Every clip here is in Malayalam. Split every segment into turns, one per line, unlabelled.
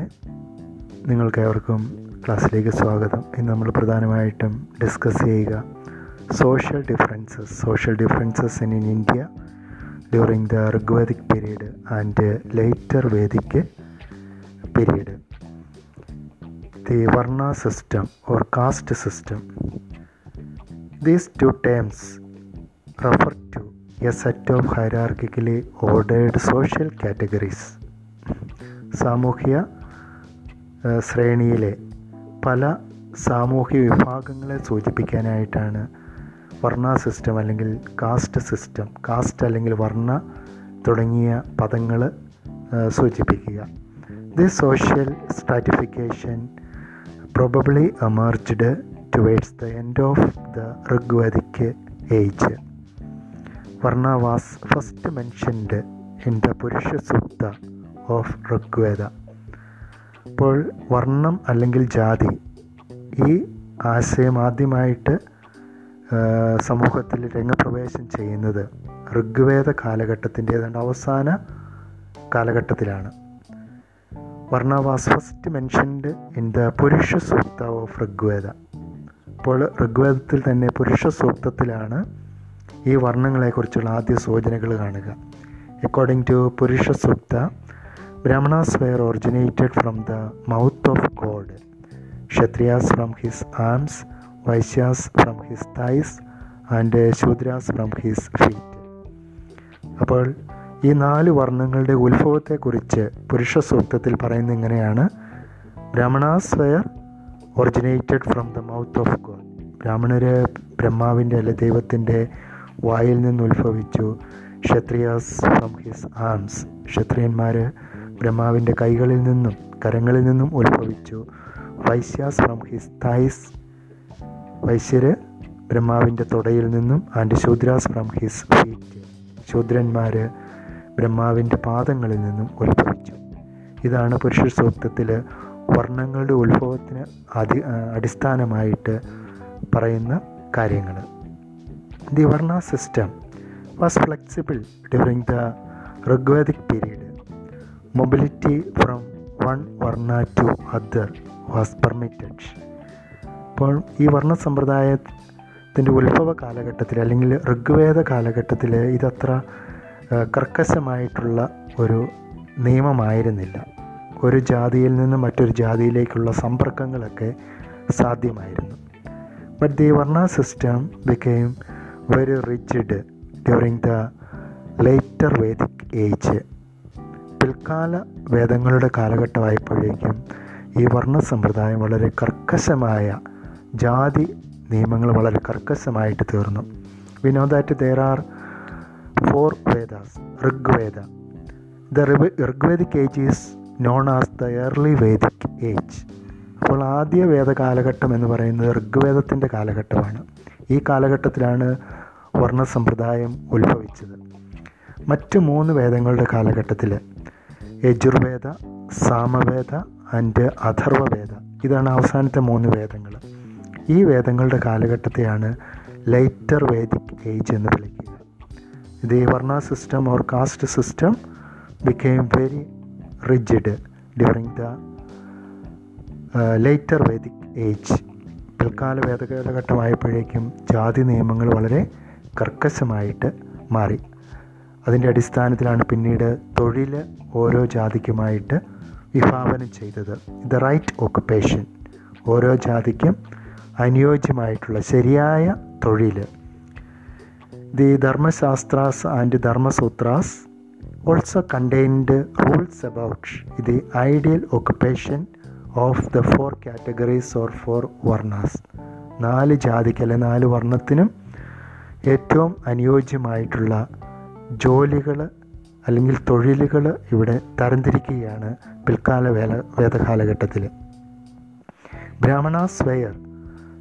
കുട്ടികളെ നിങ്ങൾക്കേവർക്കും ക്ലാസ്സിലേക്ക് സ്വാഗതം. ഇന്ന് നമ്മൾ പ്രധാനമായിട്ടും ഡിസ്കസ് ചെയ്യുക social differences social differences in in India during the Rigvedic period and later Vedic period the varna system or caste system these two terms refer to a set of hierarchically ordered social categories സാമൂഹ്യ ശ്രേണിയിലെ പല സാമൂഹ്യ വിഭാഗങ്ങളെ സൂചിപ്പിക്കാനായിട്ടാണ് വർണ സിസ്റ്റം അല്ലെങ്കിൽ കാസ്റ്റ് സിസ്റ്റം കാസ്റ്റ് അല്ലെങ്കിൽ വർണ തുടങ്ങിയ പദങ്ങൾ സൂചിപ്പിക്കുക the social stratification probably emerged towards the end of the Rigvedic age Varna was first mentioned in the Purusha Sukta of Rigveda. അപ്പോൾ വർണം അല്ലെങ്കിൽ ജാതി ഈ ആശയം ആദ്യമായിട്ട് സമൂഹത്തിൽ രംഗപ്രവേശം ചെയ്യുന്നത് ഋഗ്വേദ കാലഘട്ടത്തിന്റെ ഏതാണ്ട് അവസാന കാലഘട്ടത്തിലാണ്. Varna was first mentioned in the Purusha Sukta of Rigveda അപ്പോൾ ഋഗ്വേദത്തിൽ തന്നെ പുരുഷ സൂക്തത്തിലാണ് ഈ വർണങ്ങളെക്കുറിച്ചുള്ള ആദ്യ സൂചനകൾ കാണുക. According to Purusha Sukta Brahmanas were originated from the mouth of God Kshatriyas from his arms Vaishyas from his thighs and Shudras from his feet അപ്പോൾ ഈ നാല് വർണങ്ങളുടെ ഉത്ഭവത്തെക്കുറിച്ച് പുരുഷ സൂക്തത്തിൽ പറയുന്ന ഇങ്ങനെയാണ് Brahmanas were originated from the mouth of God ബ്രാഹ്മണര് ബ്രഹ്മാവിന്റെ അല്ലെ ദൈവത്തിന്റെ വായിൽ നിന്ന് ഉത്ഭവിച്ചു. ക്ഷത്രിയാസ് ഫ്രം ഹിസ് ആംസ് ക്ഷത്രിയന്മാർ ബ്രഹ്മാവിന്റെ കൈകളിൽ നിന്നും കരങ്ങളിൽ നിന്നും ഉത്ഭവിച്ചു. വൈശ്യാസ് ഫ്രം ഹിസ് തൈസ് വൈശ്യര് ബ്രഹ്മാവിന്റെ തുടയിൽ നിന്നും and Shudras from his feet. ശൂദ്രന്മാർ ബ്രഹ്മാവിന്റെ പാദങ്ങളിൽ നിന്നും ഉത്ഭവിച്ചു. ഇതാണ് പുരുഷ സൂക്തത്തിൽ വർണങ്ങളുടെ ഉത്ഭവത്തിന് അതി അടിസ്ഥാനമായിട്ട് പറയുന്ന കാര്യങ്ങൾ. The varna system was flexible during the Rigvedic period. Mobility from one varna to other was permitted. അപ്പോൾ ഈ വർണ സമ്പ്രദായത്തിന്റെ ഉത്ഭവ കാലഘട്ടത്തിൽ അല്ലെങ്കിൽ ഋഗ്വേദ കാലഘട്ടത്തിൽ ഇതത്ര കർക്കശമായിട്ടുള്ള ഒരു നിയമമായിരുന്നില്ല. ഒരു ജാതിയിൽ നിന്ന് മറ്റൊരു ജാതിയിലേക്കുള്ള സമ്പർക്കങ്ങളൊക്കെ സാധ്യമായിരുന്നു. But the varna system became very rigid during the later Vedic age പിൽക്കാല വേദങ്ങളുടെ കാലഘട്ടമായപ്പോഴേക്കും ഈ വർണ സമ്പ്രദായം വളരെ കർക്കശമായ ജാതി നിയമങ്ങൾ വളരെ കർക്കശമായിട്ട് തീർന്നു. We know that there are four Vedas Rigveda the Rigvedic age is known as the early Vedic age അപ്പോൾ ആദ്യ വേദ കാലഘട്ടം എന്ന് പറയുന്നത് ഋഗ്വേദത്തിന്റെ കാലഘട്ടമാണ്. ഈ കാലഘട്ടത്തിലാണ് വർണ സമ്പ്രദായം ഉത്ഭവിച്ചത്. മറ്റ് മൂന്ന് വേദങ്ങളുടെ കാലഘട്ടത്തിൽ യജുർവേദ സാമവേദ ആൻഡ് അഥർവവേദ. ഇതാണ് അവസാനത്തെ മൂന്ന് വേദങ്ങൾ. ഈ വേദങ്ങളുടെ കാലഘട്ടത്തെയാണ് ലൈറ്റർ വേദിക് ഏജ് എന്ന് വിളിക്കുക. The varna system or caste system became very rigid during the later Vedic age. പിൽക്കാല വേദകാലഘട്ടമായപ്പോഴേക്കും ജാതി നിയമങ്ങൾ വളരെ കർക്കശമായിട്ട് മാറി. അതിന്റെ അടിസ്ഥാനത്തിലാണ് പിന്നീട് തൊഴിൽ ഓരോ ജാതിക്കുമായിട്ട് വിഭാവനം ചെയ്തത്. ദ റൈറ്റ് ഓക്കുപ്പേഷൻ ഓരോ ജാതിക്കും അനുയോജ്യമായിട്ടുള്ള ശരിയായ തൊഴിൽ. The Dharmashastras and Dharmasutras also contained rules about the ideal occupation of the four categories or four varnas നാല് ജാതിക്ക് അല്ലെ നാല് വർണത്തിനും ഏറ്റവും അനുയോജ്യമായിട്ടുള്ള ജോലികൾ അല്ലെങ്കിൽ തൊഴിലുകൾ ഇവിടെ തരംതിരിക്കുകയാണ് പിൽക്കാല വേല വേദകാലഘട്ടത്തിൽ. Brahmanas were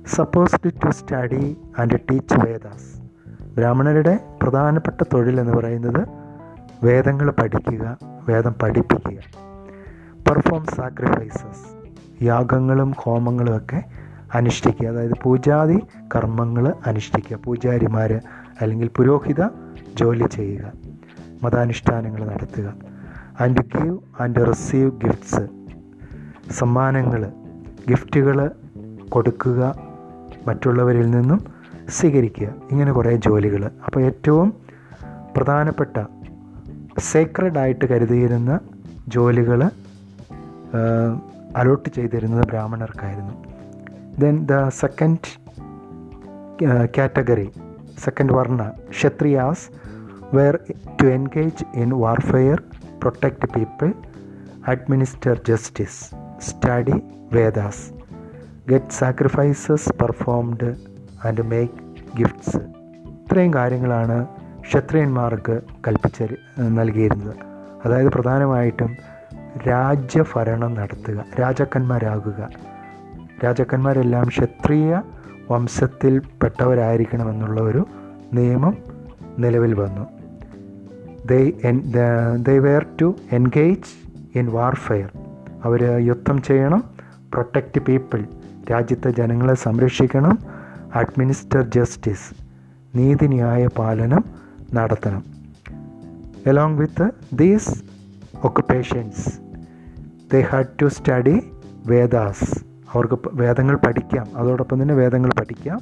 supposed to study and teach Vedas ബ്രാഹ്മണരുടെ പ്രധാനപ്പെട്ട തൊഴിൽ എന്ന് പറയുന്നത് വേദങ്ങൾ പഠിക്കുക വേദം പഠിപ്പിക്കുക. പെർഫോം സാക്രിഫൈസസ് യാഗങ്ങളും ഹോമങ്ങളും ഒക്കെ അനുഷ്ഠിക്കുക. അതായത് പൂജാതി കർമ്മങ്ങൾ അനുഷ്ഠിക്കുക. പൂജാരിമാർ അല്ലെങ്കിൽ പുരോഹിത ജോലി ചെയ്യുക മതാനുഷ്ഠാനങ്ങൾ നടത്തുക and give and receive gifts സമ്മാനങ്ങൾ ഗിഫ്റ്റുകൾ കൊടുക്കുക മറ്റുള്ളവരിൽ നിന്നും സ്വീകരിക്കുക. ഇങ്ങനെ കുറേ ജോലികൾ. അപ്പോൾ ഏറ്റവും പ്രധാനപ്പെട്ട സേക്രഡ് ആയിട്ട് കരുതിയിരുന്ന ജോലികൾ അലോട്ട് ചെയ്തിരുന്നത് ബ്രാഹ്മണർക്കായിരുന്നു. Then the second category second varna Kshatriyas were to engage in warfare protect people administer justice study Vedas get sacrifices performed and make gifts ഇത്രയും കാര്യങ്ങളാണ് ക്ഷത്രിയന്മാർക്ക് കൽപ്പിച്ച നൽകിയിരുന്നത്. അതായത് പ്രധാനമായിട്ടും രാജ്യഭരണം നടത്തുക രാജാക്കന്മാരാകുക. രാജാക്കന്മാരെല്ലാം ക്ഷത്രിയ വംശത്തിൽപ്പെട്ടവരായിരിക്കണമെന്നുള്ള ഒരു നിയമം നിലവിൽ വന്നു. They they were to engage in warfare അവർ യുദ്ധം ചെയ്യണം പ്രൊട്ടക്റ്റ് പീപ്പിൾ രാജ്യത്തെ ജനങ്ങളെ സംരക്ഷിക്കണം അഡ്മിനിസ്റ്റർ ജസ്റ്റിസ് നീതിന്യായ പാലനം നടത്തണം. Along with these occupations they had to study Vedas അവർക്ക് വേദങ്ങൾ പഠിക്കാം. അതോടൊപ്പം തന്നെ വേദങ്ങൾ പഠിക്കാം.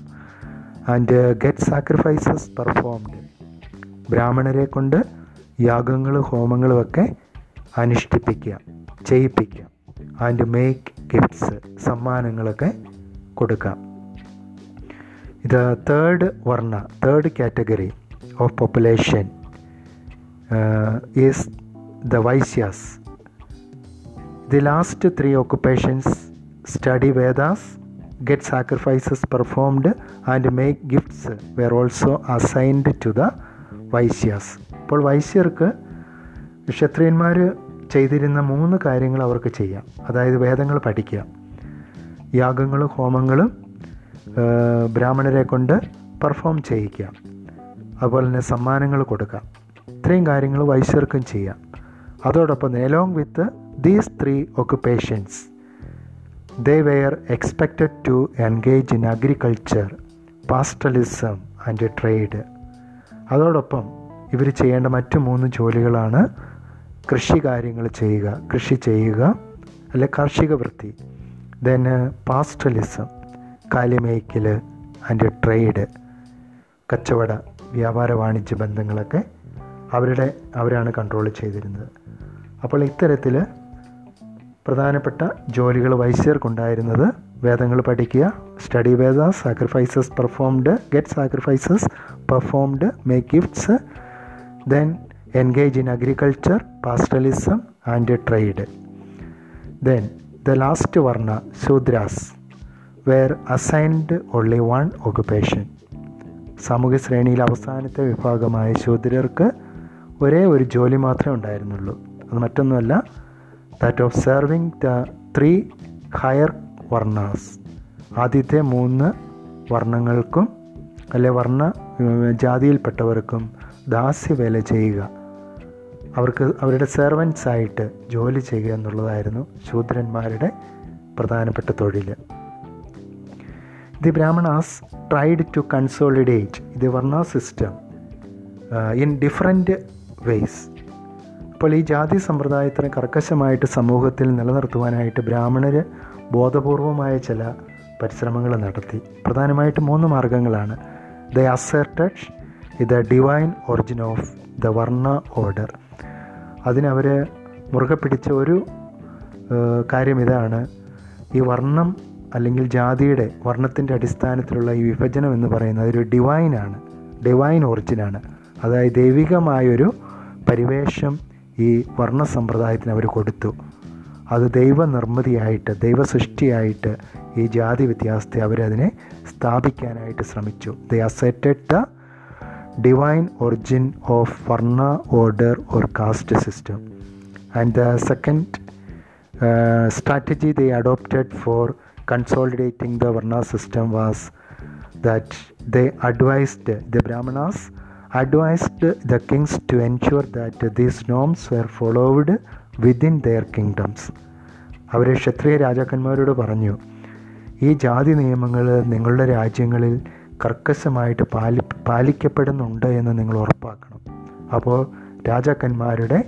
ആൻഡ് ഗെറ്റ് സാക്രിഫൈസസ് പെർഫോംഡ് ബ്രാഹ്മണരെ കൊണ്ട് യാഗങ്ങൾ ഹോമങ്ങളുമൊക്കെ അനുഷ്ഠിപ്പിക്കുക ചെയ്യിപ്പിക്കാം ആൻഡ് മേക്ക് ഗിഫ്റ്റ്സ് സമ്മാനങ്ങളൊക്കെ കൊടുക്കാം ഇത് third varna third category of population is the Vaishyas the last three occupations study Vedas get sacrifices performed and make gifts were also assigned to the Vaishyas ഇപ്പോൾ വൈശ്യർക്ക് ക്ഷത്രിയന്മാർ ചെയ്തിരുന്ന മൂന്ന് കാര്യങ്ങൾ അവർക്ക് ചെയ്യാം. അതായത് വേദങ്ങൾ പഠിക്കുക യാഗങ്ങളും ഹോമങ്ങളും ബ്രാഹ്മണരെ കൊണ്ട് പെർഫോം ചെയ്യിക്കുക അതുപോലെ തന്നെ സമ്മാനങ്ങൾ കൊടുക്കുക. ഇത്രയും കാര്യങ്ങൾ വൈശ്യർക്കും ചെയ്യാം. അതോടൊപ്പം along with these three occupations they were expected to engage in agriculture pastoralism and trade അതോടൊപ്പം ഇവർ ചെയ്യേണ്ട മറ്റു മൂന്ന് ജോലികളാണ് കൃഷി കാര്യങ്ങൾ ചെയ്യുക കൃഷി ചെയ്യുക അല്ലെ കാർഷിക വൃത്തി. ദെൻ പാസ്റ്റലിസം കാലിമേക്കൽ ആൻഡ് ട്രേഡ് കച്ചവട വ്യാപാര വാണിജ്യ ബന്ധങ്ങളൊക്കെ അവരുടെ അവരാണ് കൺട്രോൾ ചെയ്തിരുന്നത്. അപ്പോൾ ഇത്തരത്തിൽ പ്രധാനപ്പെട്ട ജോലികൾ വൈശ്യർക്കുണ്ടായിരുന്നത് വേദങ്ങൾ പഠിക്കുക study Veda sacrifices performed get sacrifices performed make gifts then engage in agriculture pastoralism and trade then the last varna Shudras were assigned only one occupation സാമൂഹ്യ ശ്രേണിയിലെ അവസാനത്തെ വിഭാഗമായ ശൂദ്രർക്ക് ഒരേ ഒരു ജോലി മാത്രമേ ഉണ്ടായിരുന്നുള്ളൂ. അത് മറ്റൊന്നുമല്ല that of serving the three higher varnas ആദ്യത്തെ മൂന്ന് വർണങ്ങൾക്കും അല്ലെ വർണ ജാതിയിൽപ്പെട്ടവർക്കും ദാസ്യവേല ചെയ്യുക. അവർക്ക് അവരുടെ സെർവൻസ് ആയിട്ട് ജോലി ചെയ്യുക എന്നുള്ളതായിരുന്നു ശൂദ്രന്മാരുടെ പ്രധാനപ്പെട്ട തൊഴിൽ the Brahmanas tried to consolidate the varna system in different ways അപ്പോൾ ഈ ജാതി സമ്പ്രദായത്തിന് കർക്കശമായിട്ട് സമൂഹത്തിൽ നിലനിർത്തുവാനായിട്ട് ബ്രാഹ്മണർ ബോധപൂർവമായ ചില പരിശ്രമങ്ങൾ നടത്തി. പ്രധാനമായിട്ട് മൂന്ന് മാർഗങ്ങളാണ്. The asserted the divine origin of the varna order അതിനവർ മുറുകെ പിടിച്ച ഒരു കാര്യം ഇതാണ്. ഈ വർണം അല്ലെങ്കിൽ ജാതിയുടെ വർണത്തിന്റെ അടിസ്ഥാനത്തിലുള്ള ഈ വിഭജനം എന്ന് പറയുന്നത് ഒരു ഡിവൈനാണ് ഡിവൈൻ ഒറിജിനാണ് അതായത് ദൈവികമായൊരു പരിവേഷം ഈ വർണ സമ്പ്രദായത്തിന് അവർ കൊടുത്തു. അത് ദൈവനിർമ്മിതിയായിട്ട് ദൈവസൃഷ്ടിയായിട്ട് ഈ ജാതി വ്യത്യാസത്തെ അവരതിനെ സ്ഥാപിക്കാനായിട്ട് ശ്രമിച്ചു. The asserted the divine origin of varna order or caste system and the second strategy the adopted for consolidating the varna system was that the advised the Brahmanas advised the kings to ensure that these norms were followed within their kingdoms. അവർ ക്ഷത്രിയ രാജാക്കന്മാരോട് പറഞ്ഞു ഈ ജാതി നിയമങ്ങൾ നിങ്ങളുടെ രാജ്യങ്ങളിൽ കർക്കശമായിട്ട് പാലി പാലിക്കപ്പെടുന്നുണ്ട് എന്ന് നിങ്ങൾ ഉറപ്പാക്കണം അപ്പോൾ രാജാക്കന്മാരുടെ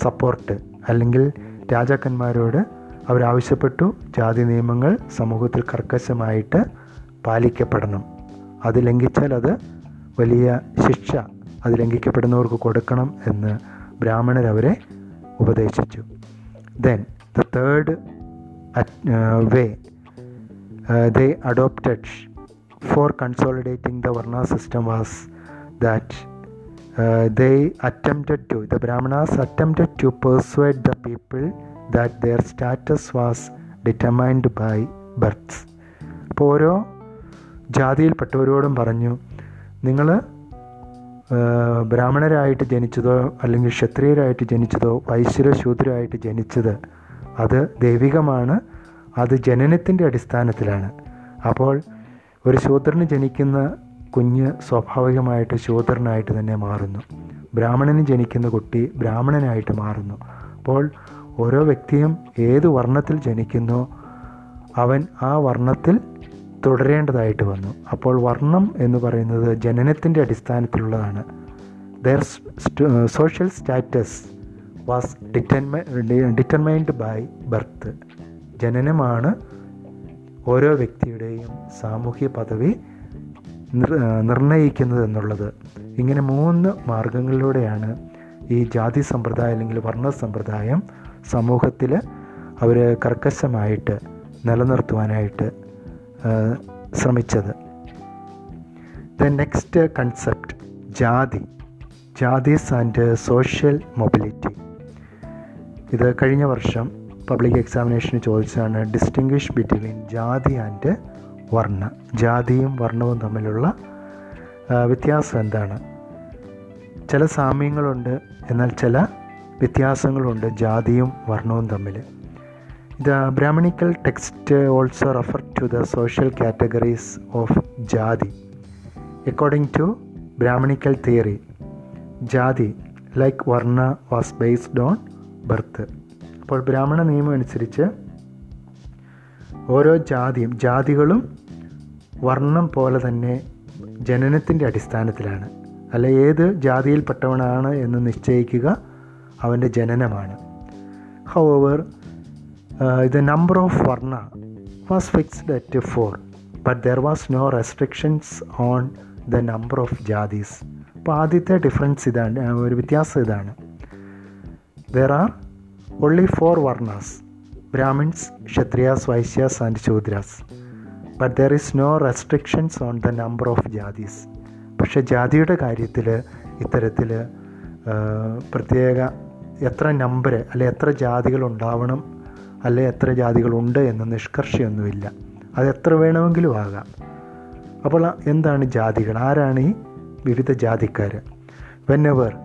സപ്പോർട്ട് അല്ലെങ്കിൽ രാജാക്കന്മാരോട് അവരാവശ്യപ്പെട്ടു ജാതി നിയമങ്ങൾ സമൂഹത്തിൽ കർക്കശമായിട്ട് പാലിക്കപ്പെടണം അത് ലംഘിച്ചാൽ അത് വലിയ ശിക്ഷ അത് ലംഘിക്കപ്പെടുന്നവർക്ക് കൊടുക്കണം എന്ന് ബ്രാഹ്മണർ അവരെ ഉപദേശിച്ചു then the third way adopted for consolidating the Varna system was that uh, they attempted to, the Brahmanas attempted to persuade the people that their status was determined by birth. അപ്പോൾ ഓരോ ജാതിയിൽപ്പെട്ടവരോടും പറഞ്ഞു നിങ്ങൾ ബ്രാഹ്മണരായിട്ട് ജനിച്ചതോ അല്ലെങ്കിൽ ക്ഷത്രിയരായിട്ട് ജനിച്ചതോ വൈശ്യരോ ശൂദ്രമായിട്ട് ജനിച്ചത് അത് ദൈവികമാണ് അത് ജനനത്തിന്റെ അടിസ്ഥാനത്തിലാണ്. അപ്പോൾ ഒരു ശൂദ്രന് ജനിക്കുന്ന കുഞ്ഞ് സ്വാഭാവികമായിട്ട് ശൂദ്രനായിട്ട് തന്നെ മാറുന്നു. ബ്രാഹ്മണന് ജനിക്കുന്ന കുട്ടി ബ്രാഹ്മണനായിട്ട് മാറുന്നു. അപ്പോൾ ഓരോ വ്യക്തിയും ഏത് വർണത്തിൽ ജനിക്കുന്നു അവൻ ആ വർണത്തിൽ തുടരേണ്ടതായിട്ട് വന്നു. അപ്പോൾ വർണം എന്ന് പറയുന്നത് ജനനത്തിന്റെ അടിസ്ഥാനത്തിലുള്ളതാണ്. Their social status was determine determined by birth ജനനമാണ് ഓരോ വ്യക്തിയുടെയും സാമൂഹ്യ പദവി നിർണയിക്കുന്നത് എന്നുള്ളത്. ഇങ്ങനെ മൂന്ന് മാർഗങ്ങളിലൂടെയാണ് ഈ ജാതി സമ്പ്രദായം അല്ലെങ്കിൽ വർണ സമ്പ്രദായം സമൂഹത്തിൽ അവർ കർക്കശമായിട്ട് നിലനിർത്തുവാനായിട്ട് ശ്രമിച്ചത്. ദ നെക്സ്റ്റ് കൺസെപ്റ്റ് ജാതി. ജാതീസ് ആൻഡ് സോഷ്യൽ മൊബിലിറ്റി ഇത് കഴിഞ്ഞ വർഷം പബ്ലിക് എക്സാമിനേഷന് ചോദിച്ചാണ് distinguish between jati and varna. ജാതിയും വർണവും തമ്മിലുള്ള വ്യത്യാസം എന്താണ്? ചില സാമ്യങ്ങളുണ്ട് എന്നാൽ ചില വ്യത്യാസങ്ങളുണ്ട് ജാതിയും വർണവും തമ്മിൽ. The Brahmanical text also refer to the social categories of jati according to Brahmanical theory jati like varna was based on birth അപ്പോൾ ബ്രാഹ്മണ നിയമം അനുസരിച്ച് ഓരോ ജാതിയും ജാതികളും വർണം പോലെ തന്നെ ജനനത്തിന്റെ അടിസ്ഥാനത്തിലാണ്. അല്ല ഏത് ജാതിയിൽപ്പെട്ടവനാണ് എന്ന് നിശ്ചയിക്കുക അവന്റെ ജനനമാണ്. The number of varna was fixed at four but there was no restrictions on the number of jatis അപ്പോൾ ആദ്യത്തെ ഡിഫറൻസ് ഇതാണ് ഒരു വ്യത്യാസം ഇതാണ്. There are only four varnas Brahmins, Kshatriyas Vaishyas and Shudras. But there is no restrictions on the number of jatis പക്ഷേ ജാതിയുടെ കാര്യത്തിൽ ഇത്തരത്തിൽ പ്രത്യേക എത്ര നമ്പർ അല്ലെ എത്ര ജാതികൾ ഉണ്ടാവണം അല്ലെ എത്ര ജാതികളുണ്ട് എന്ന നിഷ്കർഷയൊന്നുമില്ല. അത് എത്ര വേണമെങ്കിലും ആകാം. അപ്പോൾ എന്താണ് ജാതികൾ? ആരാണ് ഈ വിവിധ ജാതിക്കാർ whenever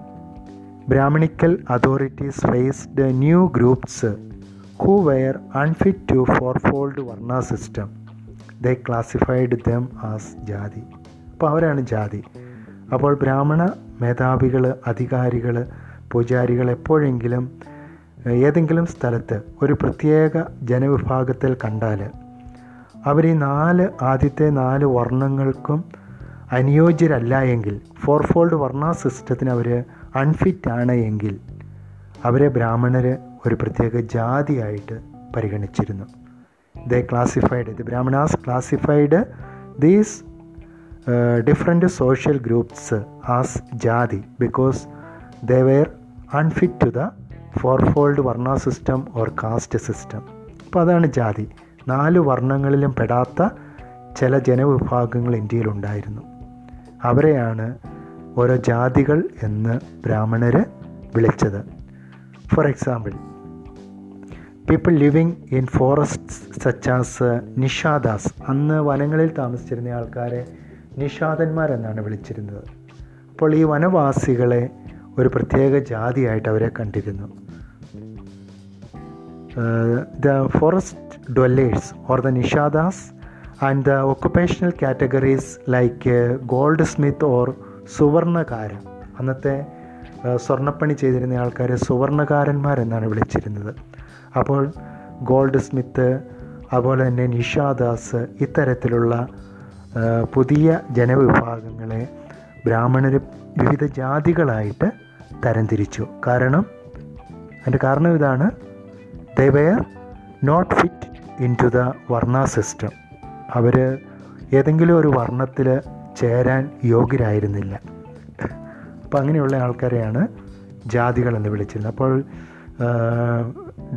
authorities raised new groups who were unfit to fourfold varna system. The classified them as jati. അപ്പോൾ അവരാണ് ജാതി. അപ്പോൾ ബ്രാഹ്മണ മേധാവികൾ അധികാരികൾ പൂജാരികൾ എപ്പോഴെങ്കിലും ഏതെങ്കിലും സ്ഥലത്ത് ഒരു പ്രത്യേക ജനവിഭാഗത്തിൽ കണ്ടാൽ അവർ ഈ നാല് ആദ്യത്തെ നാല് വർണങ്ങൾക്കും അനുയോജ്യരല്ല എങ്കിൽ ഫോർ ഫോൾഡ് വർണ സിസ്റ്റത്തിന് അവർ അൺഫിറ്റ് ആണ് എങ്കിൽ അവരെ ബ്രാഹ്മണർ ഒരു പ്രത്യേക ജാതിയായിട്ട് പരിഗണിച്ചിരുന്നു. They classified the Brahmanas classified these different social groups as jati because they were unfit to the fourfold varna system or caste system അപ്പോൾ അതാണ് ജാതി. നാല് വർണങ്ങളിലും പെടാത്ത ചില ജനവിഭാഗങ്ങൾ ഇന്ത്യയിൽ ഉണ്ടായിരുന്നു. അവരെയാണ് ഓരോ ജാതികൾ എന്ന് ബ്രാഹ്മണർ വിളിച്ചത്. For example people living in forest such as Nishadas അന്ന് വനങ്ങളിൽ താമസിച്ചിരുന്ന ആൾക്കാരെ നിഷാദന്മാരെന്നാണ് വിളിച്ചിരുന്നത്. അപ്പോൾ ഈ വനവാസികളെ ഒരു പ്രത്യേക ജാതിയായിട്ട് അവരെ കണ്ടിരുന്നു. The forest dwellers or the Nishadas and the occupational categories like goldsmith or suvarnakaran അന്നത്തെ സ്വർണപ്പണി ചെയ്തിരുന്ന ആൾക്കാരെ സുവർണകാരന്മാരെന്നാണ് വിളിച്ചിരുന്നത്. അപ്പോൾ ഗോൾഡ് സ്മിത്ത് അതുപോലെ തന്നെ നിഷാദാസ് ഇത്തരത്തിലുള്ള പുതിയ ജനവിഭാഗങ്ങളെ ബ്രാഹ്മണർ വിവിധ ജാതികളായിട്ട് തരംതിരിച്ചു. കാരണം അതിന്റെ കാരണം ഇതാണ്. They not fit in to the varna system അവർ ഏതെങ്കിലും ഒരു വർണത്തിൽ ചേരാൻ യോഗ്യരായിരുന്നില്ല. അപ്പോൾ അങ്ങനെയുള്ള ആൾക്കാരെയാണ് ജാതികൾ എന്ന് വിളിച്ചിരുന്നത്. അപ്പോൾ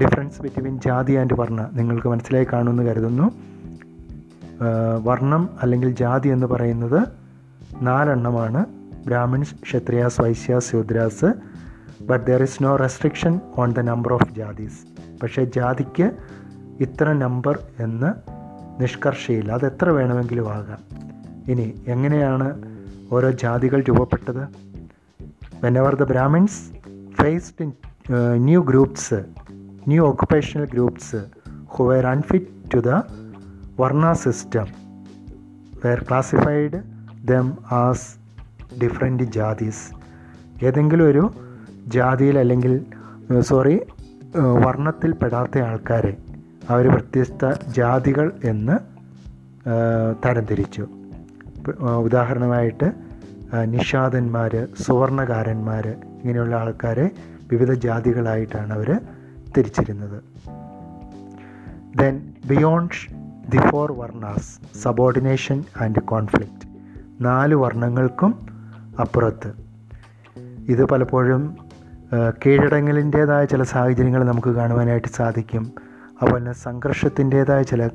difference between jati and varna നിങ്ങൾക്ക് മനസ്സിലായി കാണുമെന്ന് കരുതുന്നു. വർണം അല്ലെങ്കിൽ ജാതി എന്ന് പറയുന്നത് നാലെണ്ണമാണ്. Brahmins Kshatriyas Vaishyas Shudras but there is no restriction on the number of jatis. പക്ഷേ ജാതിക്ക് ഇത്ര നമ്പർ എന്ന് നിഷ്കർഷയില്ല. അത് എത്ര വേണമെങ്കിലും ആകാം. ഇനി എങ്ങനെയാണ് ഓരോ ജാതികൾ രൂപപ്പെട്ടത്? Whenever the Brahmins faced in new groups new occupational groups who were unfit to the varna system were classified them as different jatis. ഏതെങ്കിലും ഒരു ജാതിയിൽ അല്ലെങ്കിൽ സോറി വർണത്തിൽ പെടാത്ത ആൾക്കാരെ അവർ വ്യത്യസ്ത ജാതികൾ എന്ന് തരംതിരിച്ചു. ഉദാഹരണമായിട്ട് നിഷാദന്മാർ സുവർണകാരന്മാർ ഇങ്ങനെയുള്ള ആൾക്കാരെ വിവിധ ജാതികളായിട്ടാണ് അവർ തിരിച്ചിരുന്നത്. Then beyond the four varnas subordination and conflict നാല് വർണങ്ങൾക്കും അപ്പുറത്ത്. ഇത് പലപ്പോഴും കീഴടങ്ങലിന്റേതായ ചില സാഹചര്യങ്ങൾ നമുക്ക് കാണുവാനായിട്ട് സാധിക്കും. അതുപോലെ തന്നെ സംഘർഷത്തിന്റേതായ ചില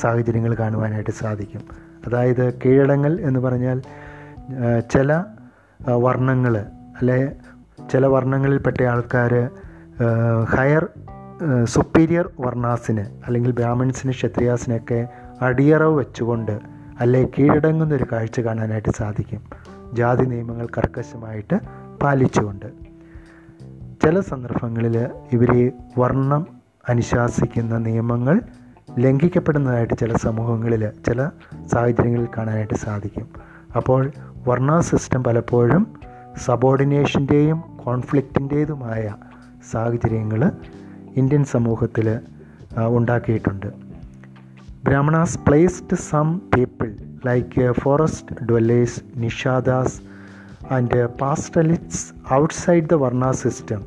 സാഹചര്യങ്ങൾ കാണുവാനായിട്ട് സാധിക്കും. അതായത് കീഴടങ്ങൽ എന്ന് പറഞ്ഞാൽ ചില വർണങ്ങൾ അല്ലെ ചില വർണങ്ങളിൽപ്പെട്ട ആൾക്കാർ ഹയർ സുപ്പീരിയർ വർണാസിന് അല്ലെങ്കിൽ ബ്രാഹ്മിൺസിന് ക്ഷത്രിയാസിനൊക്കെ അടിയറവ് വെച്ചുകൊണ്ട് അല്ലെ കീഴടങ്ങുന്ന ഒരു കാഴ്ച കാണാനായിട്ട് സാധിക്കും. ജാതി നിയമങ്ങൾ കർക്കശമായിട്ട് പാലിച്ചുകൊണ്ട്. ചില സന്ദർഭങ്ങളിൽ ഇവർ വർണം അനുശാസിക്കുന്ന നിയമങ്ങൾ ലംഘിക്കപ്പെടുന്നതായിട്ട് ചില സമൂഹങ്ങളിൽ ചില സാഹചര്യങ്ങളിൽ കാണാനായിട്ട് സാധിക്കും. അപ്പോൾ വർണ സിസ്റ്റം പലപ്പോഴും സബോർഡിനേഷന്റെയും കോൺഫ്ലിക്റ്റിന്റേതുമായ സാഹചര്യങ്ങൾ ഇന്ത്യൻ സമൂഹത്തിൽ ഉണ്ടാക്കിയിട്ടുണ്ട്. Brahmanas placed some people like forest dwellers Nishadas and pastoralists outside the varna system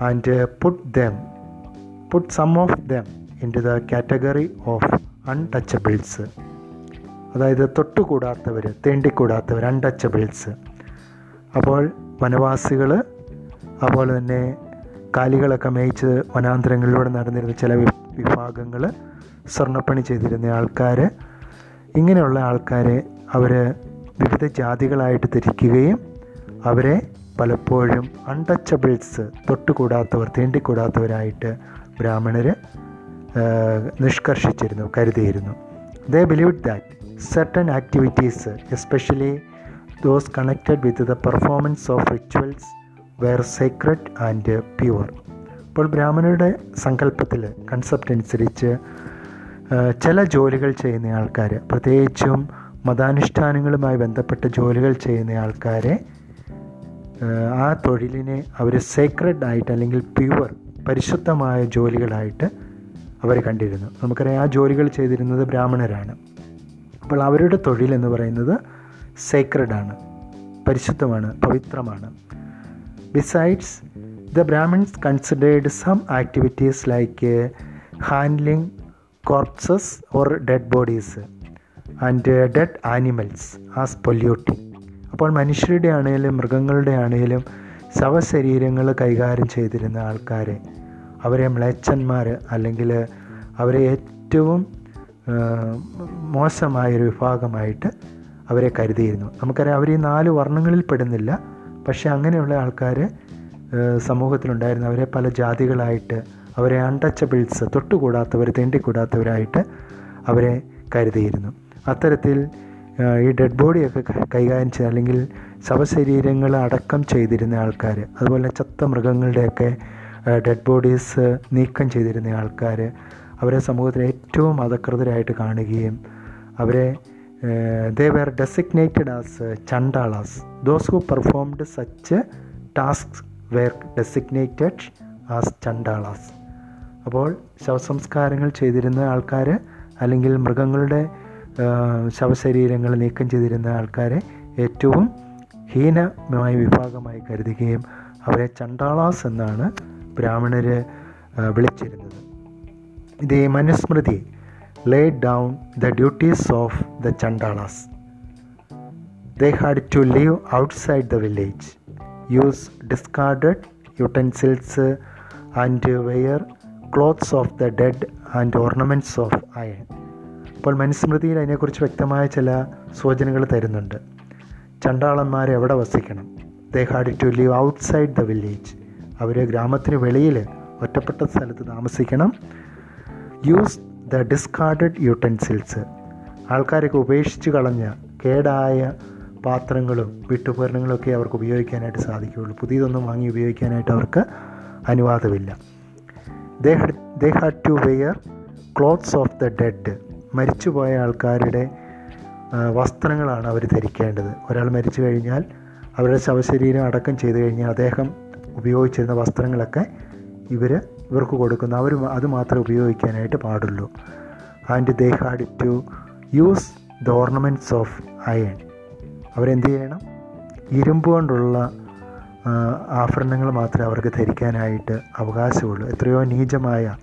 and put them put some of them in to the category of untouchables അതായത് തൊട്ടുകൂടാത്തവർ തേണ്ടിക്കൂടാത്തവർ അൺടച്ചബിൾസ് അപ്പോൾ വനവാസികൾ അതുപോലെ തന്നെ കാലികളൊക്കെ മേയിച്ച് വനാന്തരങ്ങളിലൂടെ നടന്നിരുന്ന ചില വിഭാഗങ്ങൾ സ്വർണപ്പണി ചെയ്തിരുന്ന ആൾക്കാർ ഇങ്ങനെയുള്ള ആൾക്കാരെ അവർ വിവിധ ജാതികളായിട്ട് തിരിക്കുകയും അവരെ പലപ്പോഴും അൺടച്ചബിൾസ് തൊട്ടുകൂടാത്തവർ തീണ്ടിക്കൂടാത്തവരായിട്ട് ബ്രാഹ്മണർ നിഷ്കർഷിച്ചിരുന്നു കരുതിയിരുന്നു they believe that certain activities, especially those connected with the performance of rituals, were sacred and pure. അപ്പോൾ ബ്രാഹ്മണരുടെ സങ്കല്പത്തിൽ കൺസെപ്റ്റ് അനുസരിച്ച് ചില ജോലികൾ ചെയ്യുന്ന ആൾക്കാർ പ്രത്യേകിച്ചും മതാനുഷ്ഠാനങ്ങളുമായി ബന്ധപ്പെട്ട ജോലികൾ ചെയ്യുന്ന ആൾക്കാരെ ആ തൊഴിലിനെ അവർ സേക്രഡ് ആയിട്ട് അല്ലെങ്കിൽ പ്യുവർ പരിശുദ്ധമായ ജോലികളായിട്ട് അവർ കണ്ടിരുന്നു. നമുക്കറിയാം ആ ജോലികൾ ചെയ്തിരുന്നത് ബ്രാഹ്മണരാണ്. അപ്പോൾ അവരുടെ തൊഴിൽ എന്ന് പറയുന്നത് സേക്രഡാണ് പരിശുദ്ധമാണ് പവിത്രമാണ്. Besides the Brahmins considered some activities like handling corpses or dead bodies and dead animals as polluting അപ്പോൾ മനുഷ്യരുടെ ആണെങ്കിലും മൃഗങ്ങളുടെ ആണെങ്കിലും ശവശരീരങ്ങൾ കൈകാര്യം ചെയ്തിരുന്ന ആൾക്കാരെ അവരെ മ്ലേച്ഛന്മാർ അല്ലെങ്കിൽ അവരെ ഏറ്റവും മോശമായൊരു വിഭാഗമായിട്ട് അവരെ കരുതിയിരുന്നു. നമുക്കറിയാം അവർ ഈ നാല് വർണങ്ങളിൽ പെടുന്നില്ല. പക്ഷേ അങ്ങനെയുള്ള ആൾക്കാർ സമൂഹത്തിലുണ്ടായിരുന്നു. അവരെ പല ജാതികളായിട്ട് അവരെ അൺടച്ചബിൾസ് തൊട്ടുകൂടാത്തവർ തേണ്ടിക്കൂടാത്തവരായിട്ട് അവരെ കരുതിയിരുന്നു. അത്തരത്തിൽ ഈ ഡെഡ് ബോഡിയൊക്കെ കൈകാര്യം ചെയ്ത് അല്ലെങ്കിൽ ശവശരീരങ്ങൾ അടക്കം ചെയ്തിരുന്ന ആൾക്കാർ അതുപോലെ ചത്ത മൃഗങ്ങളുടെയൊക്കെ ഡെഡ് ബോഡീസ് നീക്കം ചെയ്തിരുന്ന ആൾക്കാർ അവരെ സമൂഹത്തിൽ ഏറ്റവും അധകൃതരായിട്ട് കാണുകയും അവരെ they were designated as Chandalas. Those who performed such task were designated as Chandalas. അപ്പോൾ ശവസംസ്കാരങ്ങൾ ചെയ്തിരുന്ന ആൾക്കാർ അല്ലെങ്കിൽ മൃഗങ്ങളുടെ ശവശരീരങ്ങൾ നീക്കം ചെയ്തിരുന്ന ആൾക്കാരെ ഏറ്റവും ഹീനമായ വിഭാഗമായി കരുതുകയും അവരെ ചണ്ടാളാസ് എന്നാണ് ബ്രാഹ്മണർ വിളിച്ചിരുന്നത് the Manusmriti laid down the duties of the Chandalas. They had to live outside the village, use discarded utensils and wear clothes of the dead and ornaments of iron. അപ്പോൾ മനുസ്മൃതിയിൽ അതിനെക്കുറിച്ച് വ്യക്തമായ ചില സൂചനകൾ തരുന്നുണ്ട്. ചണ്ടാളന്മാർ എവിടെ വസിക്കണം? They had to live outside the village അവർ ഗ്രാമത്തിന് വെളിയിൽ ഒറ്റപ്പെട്ട സ്ഥലത്ത് താമസിക്കണം. യൂസ് ദ ഡിസ്കാർഡഡ് യൂട്ടൻസിൽസ് ആൾക്കാരൊക്കെ ഉപേക്ഷിച്ച് കളഞ്ഞ കേടായ പാത്രങ്ങളും വീട്ടുപകരണങ്ങളൊക്കെ അവർക്ക് ഉപയോഗിക്കാനായിട്ട് സാധിക്കുകയുള്ളൂ. പുതിയതൊന്നും വാങ്ങി ഉപയോഗിക്കാനായിട്ട് അവർക്ക് അനുവാദമില്ല. They had to wear clothes of the dead മരിച്ചുപോയ ആൾക്കാരുടെ വസ്ത്രങ്ങളാണ് അവർ ധരിക്കേണ്ടത്. ഒരാൾ മരിച്ചു കഴിഞ്ഞാൽ അവരുടെ ശവശരീരം അടക്കം ചെയ്തു കഴിഞ്ഞാൽ അദ്ദേഹം ഉപയോഗിച്ചിരുന്ന വസ്ത്രങ്ങളൊക്കെ ഇവർ ഇവർക്ക് കൊടുക്കുന്ന. അവർ അത് മാത്രമേ ഉപയോഗിക്കാനായിട്ട് പാടുള്ളൂ. And they had to use the ornaments of iron. അവരെന്ത് ചെയ്യണം? ഇരുമ്പ് കൊണ്ടുള്ള ആഭരണങ്ങൾ മാത്രമേ അവർക്ക് ധരിക്കാനായിട്ട് അവകാശമുള്ളൂ. എത്രയോ നീചമായ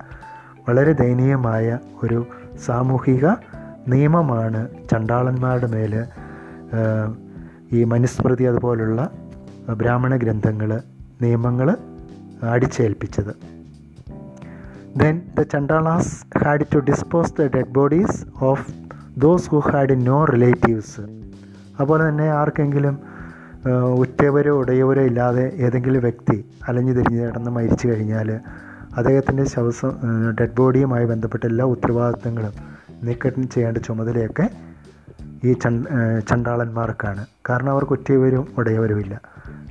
വളരെ ദയനീയമായ ഒരു സാമൂഹിക നിയമമാണ് ചണ്ടാളന്മാരുടെ മേൽ ഈ മനുസ്മൃതി അതുപോലുള്ള ബ്രാഹ്മണ ഗ്രന്ഥങ്ങൾ നിയമങ്ങൾ അടിച്ചേൽപ്പിച്ചത്. Then the Chandalas had to dispose the dead bodies of those who had no relatives അതുപോലെ തന്നെ ആർക്കെങ്കിലും ഉറ്റവരോ ഉടയവരോ ഇല്ലാതെ ഏതെങ്കിലും വ്യക്തി അലഞ്ഞു തിരിഞ്ഞ് കിടന്ന് മരിച്ചു കഴിഞ്ഞാൽ അദ്ദേഹത്തിന്റെ ശവസം ഡെഡ് ബോഡിയുമായി ബന്ധപ്പെട്ട എല്ലാ ഉത്തരവാദിത്തങ്ങളും നീക്കം ചെയ്യേണ്ട ചുമതലയൊക്കെ ഈ ചണ്ടാളന്മാർക്കാണ്. കാരണം അവർക്ക് കുറ്റിയവരും ഉടയവരുമില്ല.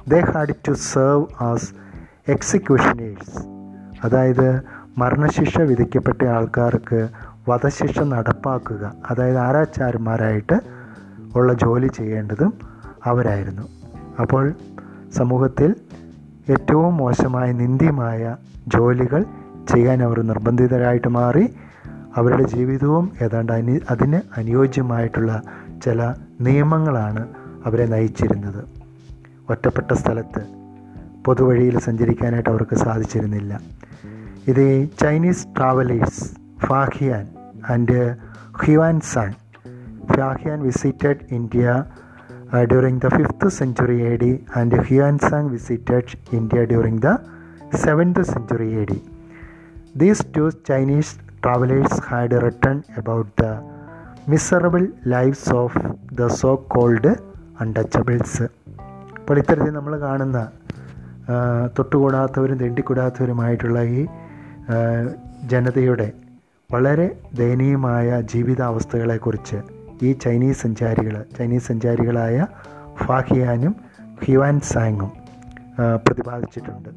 They had to serve as executioners അതായത് മരണശിക്ഷ വിധിക്കപ്പെട്ട ആൾക്കാർക്ക് വധശിക്ഷ നടപ്പാക്കുക. അതായത് ആരാച്ചാരന്മാരായിട്ട് ഉള്ള ജോലി ചെയ്യേണ്ടതും അവരായിരുന്നു. അപ്പോൾ സമൂഹത്തിൽ ഏറ്റവും മോശമായ നിന്ദ്യമായ ജോലികൾ ചെയ്യാൻ അവർ നിർബന്ധിതരായിട്ട് മാറി. അവരുടെ ജീവിതവും ഏതാണ്ട് അനി അതിന് അനുയോജ്യമായിട്ടുള്ള ചില നിയമങ്ങളാണ് അവരെ നയിച്ചിരുന്നത്. ഒറ്റപ്പെട്ട സ്ഥലത്ത് പൊതുവഴിയിൽ സഞ്ചരിക്കാനായിട്ട് അവർക്ക് സാധിച്ചിരുന്നില്ല. The Chinese travellers Fahien and Hiuen Tsang. Fahien visited India uh, during the 5th century AD and Huansang visited India during the 7th century AD. These two Chinese travelers had written about the miserable lives of the so-called untouchables. അപ്പോൾ ഇത്തരത്തിൽ നമ്മൾ കാണുന്ന തൊട്ടുകൂടാത്തവരും തെണ്ടിക്കൂടാത്തവരുമായിട്ടുള്ള ഈ ജനതയുടെ വളരെ ദയനീയമായ ജീവിതാവസ്ഥകളെക്കുറിച്ച് ഈ ചൈനീസ് സഞ്ചാരികൾ ചൈനീസ് സഞ്ചാരികളായ ഫാഹിയാനും ഹ്യുവാൻ സാങ്ങും പ്രതിപാദിച്ചിട്ടുണ്ട്.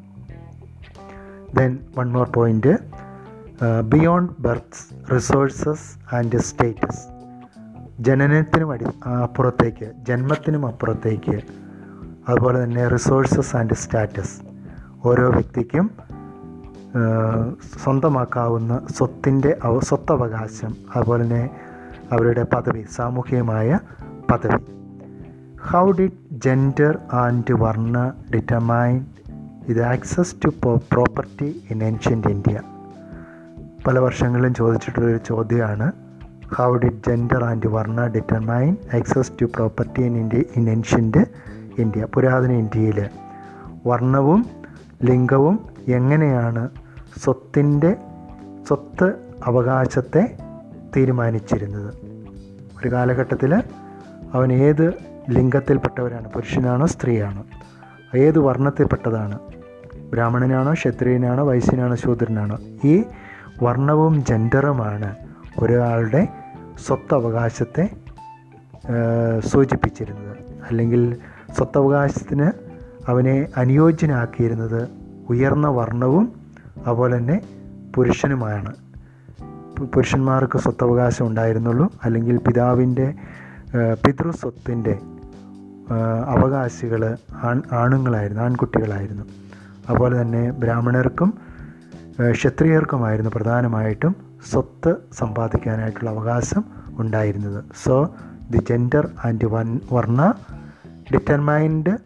Then one more point beyond births resources and status ജനനത്തിനും അടി അപ്പുറത്തേക്ക് ജന്മത്തിനും അപ്പുറത്തേക്ക്. അതുപോലെ തന്നെ റിസോഴ്സസ് ആൻഡ് സ്റ്റാറ്റസ് ഓരോ വ്യക്തിക്കും സ്വന്തമാക്കാവുന്ന സ്വത്തിന്റെ സ്വത്തവകാശം. അതുപോലെ തന്നെ അവരുടെ പദവി സാമൂഹികമായ പദവി. How did gender and varna determine the access to property in ancient India പല വർഷങ്ങളിലും ചോദിച്ചിട്ടുള്ളൊരു ചോദ്യമാണ് how did gender and varna determine access to property in India in ancient India പുരാതന ഇന്ത്യയിൽ വർണവും ലിംഗവും എങ്ങനെയാണ് സ്വത്തിന്റെ സ്വത്ത് അവകാശത്തെ തീരുമാനിച്ചിരുന്നത്. ഒരു കാലഘട്ടത്തിൽ അവൻ ഏത് ലിംഗത്തിൽപ്പെട്ടവരാണ്? പുരുഷനാണോ സ്ത്രീയാണോ? ഏത് വർണത്തിൽപ്പെട്ടതാണ്? ബ്രാഹ്മണനാണോ ക്ഷത്രിയനാണോ വൈശ്യനാണോ ശൂദ്രനാണോ? ഈ വർണവും ജെൻഡറുമാണ് ഒരാളുടെ സ്വത്തവകാശത്തെ സൂചിപ്പിച്ചിരുന്നത്. അല്ലെങ്കിൽ സ്വത്തവകാശത്തിന് അവനെ അനുയോജ്യനാക്കിയിരുന്നത് ഉയർന്ന വർണവും അതുപോലെ തന്നെ പുരുഷനുമാണ്. പുരുഷന്മാർക്ക് സ്വത്തവകാശം ഉണ്ടായിരുന്നുള്ളൂ. അല്ലെങ്കിൽ പിതാവിന്റെ പിതൃസ്വത്തിന്റെ അവകാശികൾ ആൺ ആണുങ്ങളായിരുന്നു ആൺകുട്ടികളായിരുന്നു. അതുപോലെ തന്നെ ബ്രാഹ്മണർക്കും ക്ഷത്രിയർക്കുമായിരുന്നു പ്രധാനമായിട്ടും സ്വത്ത് സമ്പാദിക്കാനായിട്ടുള്ള അവകാശം ഉണ്ടായിരുന്നത്. So the gender and one varna determined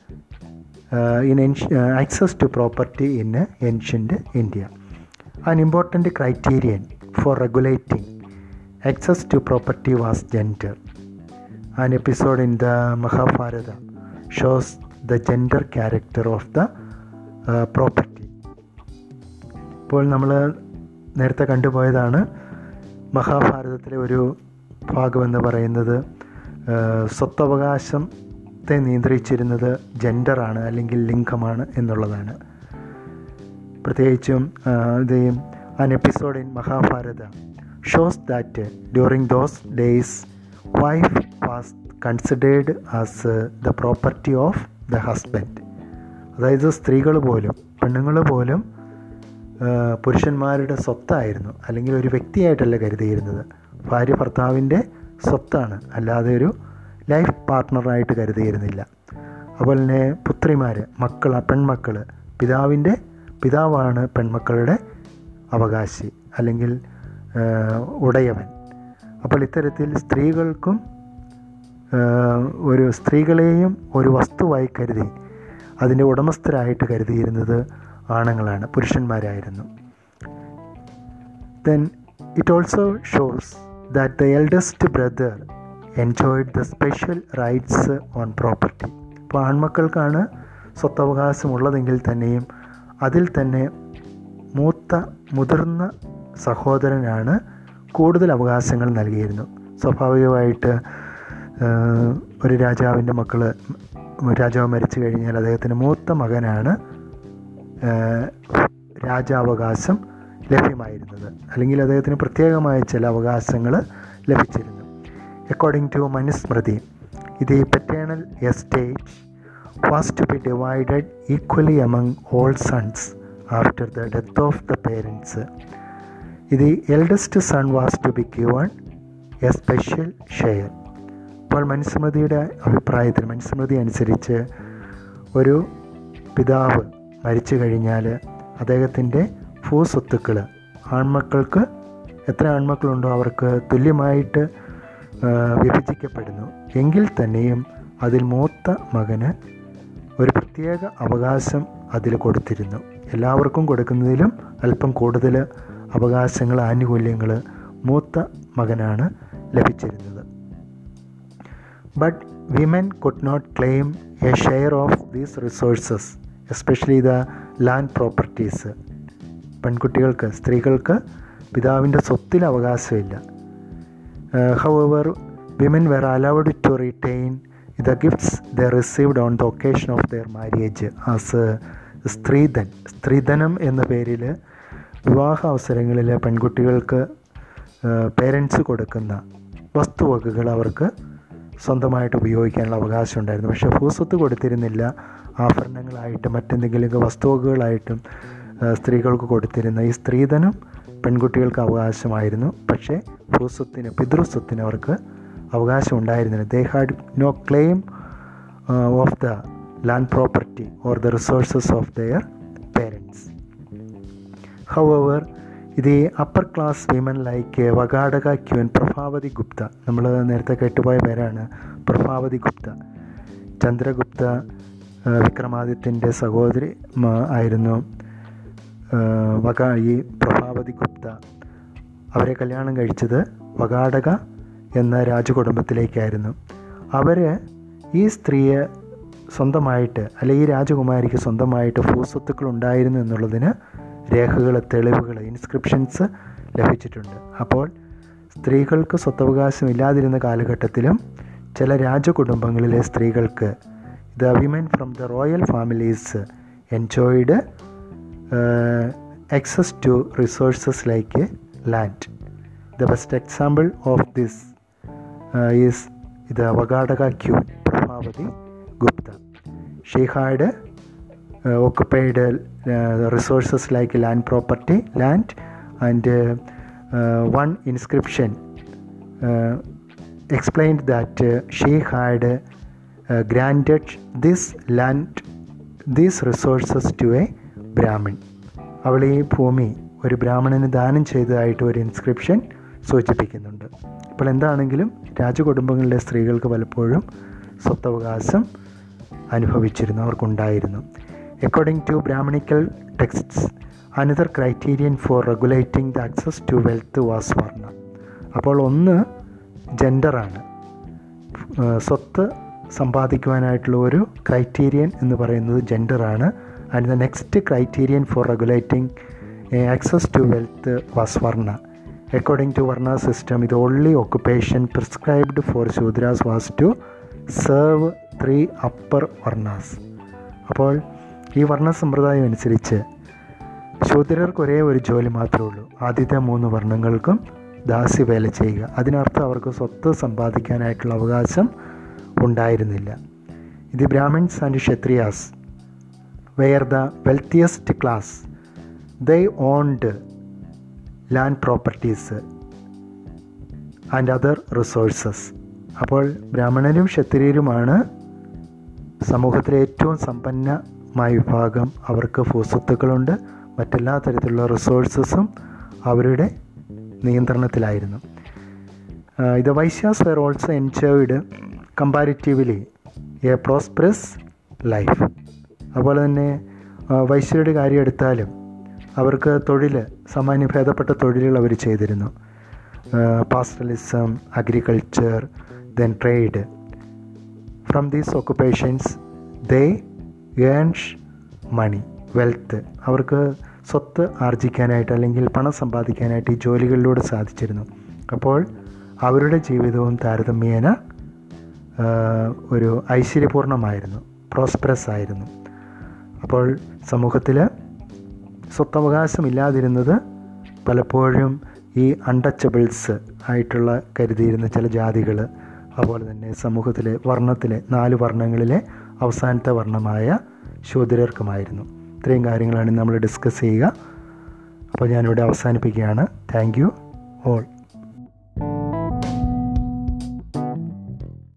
in access to property in ancient India an important criterion for regulating access to property was gender. An episode in the Mahabharata shows the gender character of the uh, property. ഇപ്പോൾ നമ്മൾ നേരത്തെ കണ്ടുപോയതാണ് മഹാഭാരതത്തിലെ ഒരു ഭാഗമെന്ന് പറയുന്നത് സ്വത്തവകാശത്തെ നിയന്ത്രിച്ചിരുന്നത് ജെൻഡറാണ് അല്ലെങ്കിൽ ലിംഗമാണ് എന്നുള്ളതാണ് പ്രത്യേകിച്ചും ഇത് an episode in Mahabharata shows that during during those days wife was considered as property of the husband. അതായത് സ്ത്രീകൾ പോലും പെണ്ണുങ്ങൾ പോലും പുരുഷന്മാരുടെ സ്വത്തായിരുന്നു അല്ലെങ്കിൽ ഒരു വ്യക്തിയായിട്ടല്ല കരുതിയിരുന്നത്. ഭാര്യ ഭർത്താവിന്റെ സ്വത്താണ് അല്ലാതെ ഒരു ലൈഫ് പാർട്ട്ണറായിട്ട് കരുതിയിരുന്നില്ല. അതുപോലെ തന്നെ പുത്രിമാർ മക്കൾ പെൺമക്കൾ പിതാവിന്റെ പിതാവാണ് പെൺമക്കളുടെ അവകാശി അല്ലെങ്കിൽ ഉടയവൻ. അപ്പോൾ ഇത്തരത്തിൽ സ്ത്രീകൾക്കും ഒരു സ്ത്രീകളെയും ഒരു വസ്തുവായി കരുതി അതിന്റെ ഉടമസ്ഥരായിട്ട് കരുതിയിരുന്നത് ആണുങ്ങളാണ് പുരുഷന്മാരായിരുന്നു. Then it also shows that the eldest brother enjoyed the special rights on property അപ്പോൾ ആൺമക്കൾക്കാണ് സ്വത്തവകാശമുള്ളതെങ്കിൽ തന്നെയും അതിൽ തന്നെ മൂത്ത മുതിർന്ന സഹോദരനാണ് കൂടുതൽ അവകാശങ്ങൾ നൽകിയിരുന്നു. സ്വാഭാവികമായിട്ട് ഒരു രാജാവിന്റെ മക്കൾ രാജാവ് മരിച്ചു കഴിഞ്ഞാൽ അദ്ദേഹത്തിന്റെ മൂത്ത മകനാണ് രാജാവകാശം ലഭ്യമായിരുന്നത്. അല്ലെങ്കിൽ അദ്ദേഹത്തിന് പ്രത്യേകമായ ചില അവകാശങ്ങൾ ലഭിച്ചിരുന്നു. According to Manusmriti the paternal estate was to be divided equally among all sons after the death of the parents the eldest son was to be given a special share അപ്പോൾ മനുസ്മൃതിയുടെ അഭിപ്രായത്തിൽ മനുസ്മൃതി അനുസരിച്ച് ഒരു പിതാവ് മരിച്ചു കഴിഞ്ഞാൽ അദ്ദേഹത്തിന്റെ ഭൂസ്വത്തുക്കൾ ആൺമക്കൾക്ക് എത്ര ആൺമക്കളുണ്ടോ അവർക്ക് തുല്യമായിട്ട് വിഭജിക്കപ്പെടുന്നു. എങ്കിൽ തന്നെയും അതിൽ മൂത്ത മകന് ഒരു പ്രത്യേക അവകാശം അതിൽ കൊടുത്തിരുന്നു. എല്ലാവർക്കും കൊടുക്കുന്നതിലും അല്പം കൂടുതൽ അവകാശങ്ങൾ ആനുകൂല്യങ്ങൾ മൂത്ത മകനാണ് ലഭിച്ചിരുന്നത്. But women could not claim a share of these resources especially the land properties പെൺകുട്ടികൾക്ക് സ്ത്രീകൾക്ക് പിതാവിന്റെ സ്വത്തിൽ അവകാശമില്ല. However women were allowed to retain the gifts the received on the occasion of their marriage as stridhan. സ്ത്രീധനം എന്ന പേരിൽ വിവാഹ അവസരങ്ങളിൽ പെൺകുട്ടികൾക്ക് പേരൻസ് കൊടുക്കുന്ന വസ്തുവകകൾ അവർക്ക് സ്വന്തമായിട്ട് ഉപയോഗിക്കാനുള്ള അവകാശം ഉണ്ടായിരുന്നു പക്ഷേ ഭൂസ്വത്ത് കൊടുത്തിരുന്നില്ല. ആഭരണങ്ങളായിട്ടും മറ്റെന്തെങ്കിലും വസ്തുവകകളായിട്ടും സ്ത്രീകൾക്ക് കൊടുത്തിരുന്ന ഈ സ്ത്രീധനം പെൺകുട്ടികൾക്ക് അവകാശമായിരുന്നു. പക്ഷേ ഭൂസ്വത്തിന് പിതൃസ്വത്തിന് അവർക്ക് അവകാശം ഉണ്ടായിരുന്നില്ല they had no claim of the land property or the resources of their parents however the upper class women like Vakataka queen Prabhavati Gupta നമ്മൾ നേരത്തെ കേട്ടുപോയ പേരാണ് പ്രഭാവതി ഗുപ്ത. ചന്ദ്രഗുപ്ത വിക്രമാദിത്യന്റെ സഹോദരി ആയിരുന്നു വക ഈ പ്രഭാവതി ഗുപ്ത. അവരെ കല്യാണം കഴിച്ചത് വകാടക എന്ന രാജകുടുംബത്തിലേക്കായിരുന്നു. അവർ ഈ സ്ത്രീയെ സ്വന്തമായിട്ട് അല്ലെ ഈ രാജകുമാരിക്ക് സ്വന്തമായിട്ട് ഭൂസ്വത്തുക്കൾ ഉണ്ടായിരുന്നു എന്നുള്ളതിന് രേഖകൾ തെളിവുകൾ ഇൻസ്ക്രിപ്ഷൻസ് ലഭിച്ചിട്ടുണ്ട്. അപ്പോൾ സ്ത്രീകൾക്ക് സ്വത്തവകാശം ഇല്ലാതിരുന്ന കാലഘട്ടത്തിലും ചില രാജകുടുംബങ്ങളിലെ സ്ത്രീകൾക്ക് the women from the royal families enjoyed access to resources like land The best example of this is the Vagadaka queen, Prabhavati Gupta. She had occupied resources like land property land and one inscription explain that she had granted this land these resources to a Brahmin അവൾ ഈ ഭൂമി ഒരു ബ്രാഹ്മണന് ദാനം ചെയ്തതായിട്ട് ഒരു ഇൻസ്ക്രിപ്ഷൻ സൂചിപ്പിക്കുന്നുണ്ട്. അപ്പോൾ എന്താണെങ്കിലും രാജകുടുംബങ്ങളിലെ സ്ത്രീകൾക്ക് പലപ്പോഴും സ്വത്തവകാശം അനുഭവിച്ചിരുന്നു അവർക്കുണ്ടായിരുന്നു according to Brahmanical texts another criterion for regulating the access to wealth was varna അപ്പോൾ ഒന്ന് ജെൻഡറാണ് സ്വത്ത് സമ്പാദിക്കുവാനായിട്ടുള്ള ഒരു ക്രൈറ്റീരിയൻ എന്ന് പറയുന്നത് ജെൻഡറാണ് and the next criterion for regulating access to wealth was varna according to varna system the only occupation prescribed for Shudras was to serve three upper varnas. അപ്പോൾ ഈ വർണ സമ്പ്രദായം അനുസരിച്ച് ശൂദ്രർക്ക് ഒരേ ഒരു ജോലി മാത്രമേ ഉള്ളൂ. ആദ്യത്തെ മൂന്ന് വർണങ്ങൾക്കും ദാസി വേല ചെയ്യുക. അതിനർത്ഥം അവർക്ക് സ്വത്ത് സമ്പാദിക്കാനായിട്ടുള്ള അവകാശം ഉണ്ടായിരുന്നില്ല. The Brahmins and Kshatriyas. Were the wealthiest class. They owned land properties and other resources. അപ്പോൾ ബ്രാഹ്മണരും ക്ഷത്രിയരുമാണ് സമൂഹത്തിലെ ഏറ്റവും സമ്പന്നമായ വിഭാഗം അവർക്ക് ഭൂസ്വത്തുക്കളുണ്ട്. മറ്റെല്ലാ തരത്തിലുള്ള റിസോഴ്സസും അവരുടെ നിയന്ത്രണത്തിലായിരുന്നു. The Vaishyas were also enjoyed comparatively a prosperous life അതുപോലെ തന്നെ വൈശ്യരുടെ കാര്യം എടുത്താലും അവർക്ക് തൊഴിൽ സാമാന്യ ഭേദപ്പെട്ട തൊഴിലുകൾ അവർ ചെയ്തിരുന്നു. Pastoralism agriculture then trade from these occupations they ഏൺഷ് money wealth അവർക്ക് സ്വത്ത് ആർജിക്കാനായിട്ട് അല്ലെങ്കിൽ പണം സമ്പാദിക്കാനായിട്ട് ഈ ജോലികളിലൂടെ സാധിച്ചിരുന്നു. അപ്പോൾ അവരുടെ ജീവിതവും താരതമ്യേന ഒരു ഐശ്വര്യപൂർണമായിരുന്നു പ്രോസ്പെറസ് ആയിരുന്നു. അപ്പോൾ സമൂഹത്തിൽ സ്വത്തവകാശമില്ലാതിരുന്നത് പലപ്പോഴും ഈ അൺടച്ചബിൾസ് ആയിട്ടുള്ള കരുതിയിരുന്ന ചില ജാതികൾ അതുപോലെ തന്നെ സമൂഹത്തിലെ വർണത്തിലെ നാല് വർണങ്ങളിലെ അവസാനത്തെ വർണമായ ശൂദ്രർക്കുമായിരുന്നു. ഇത്രയും കാര്യങ്ങളാണ് നമ്മൾ ഡിസ്കസ് ചെയ്യുക. അപ്പോൾ ഞാനിവിടെ അവസാനിപ്പിക്കുകയാണ്. Thank you all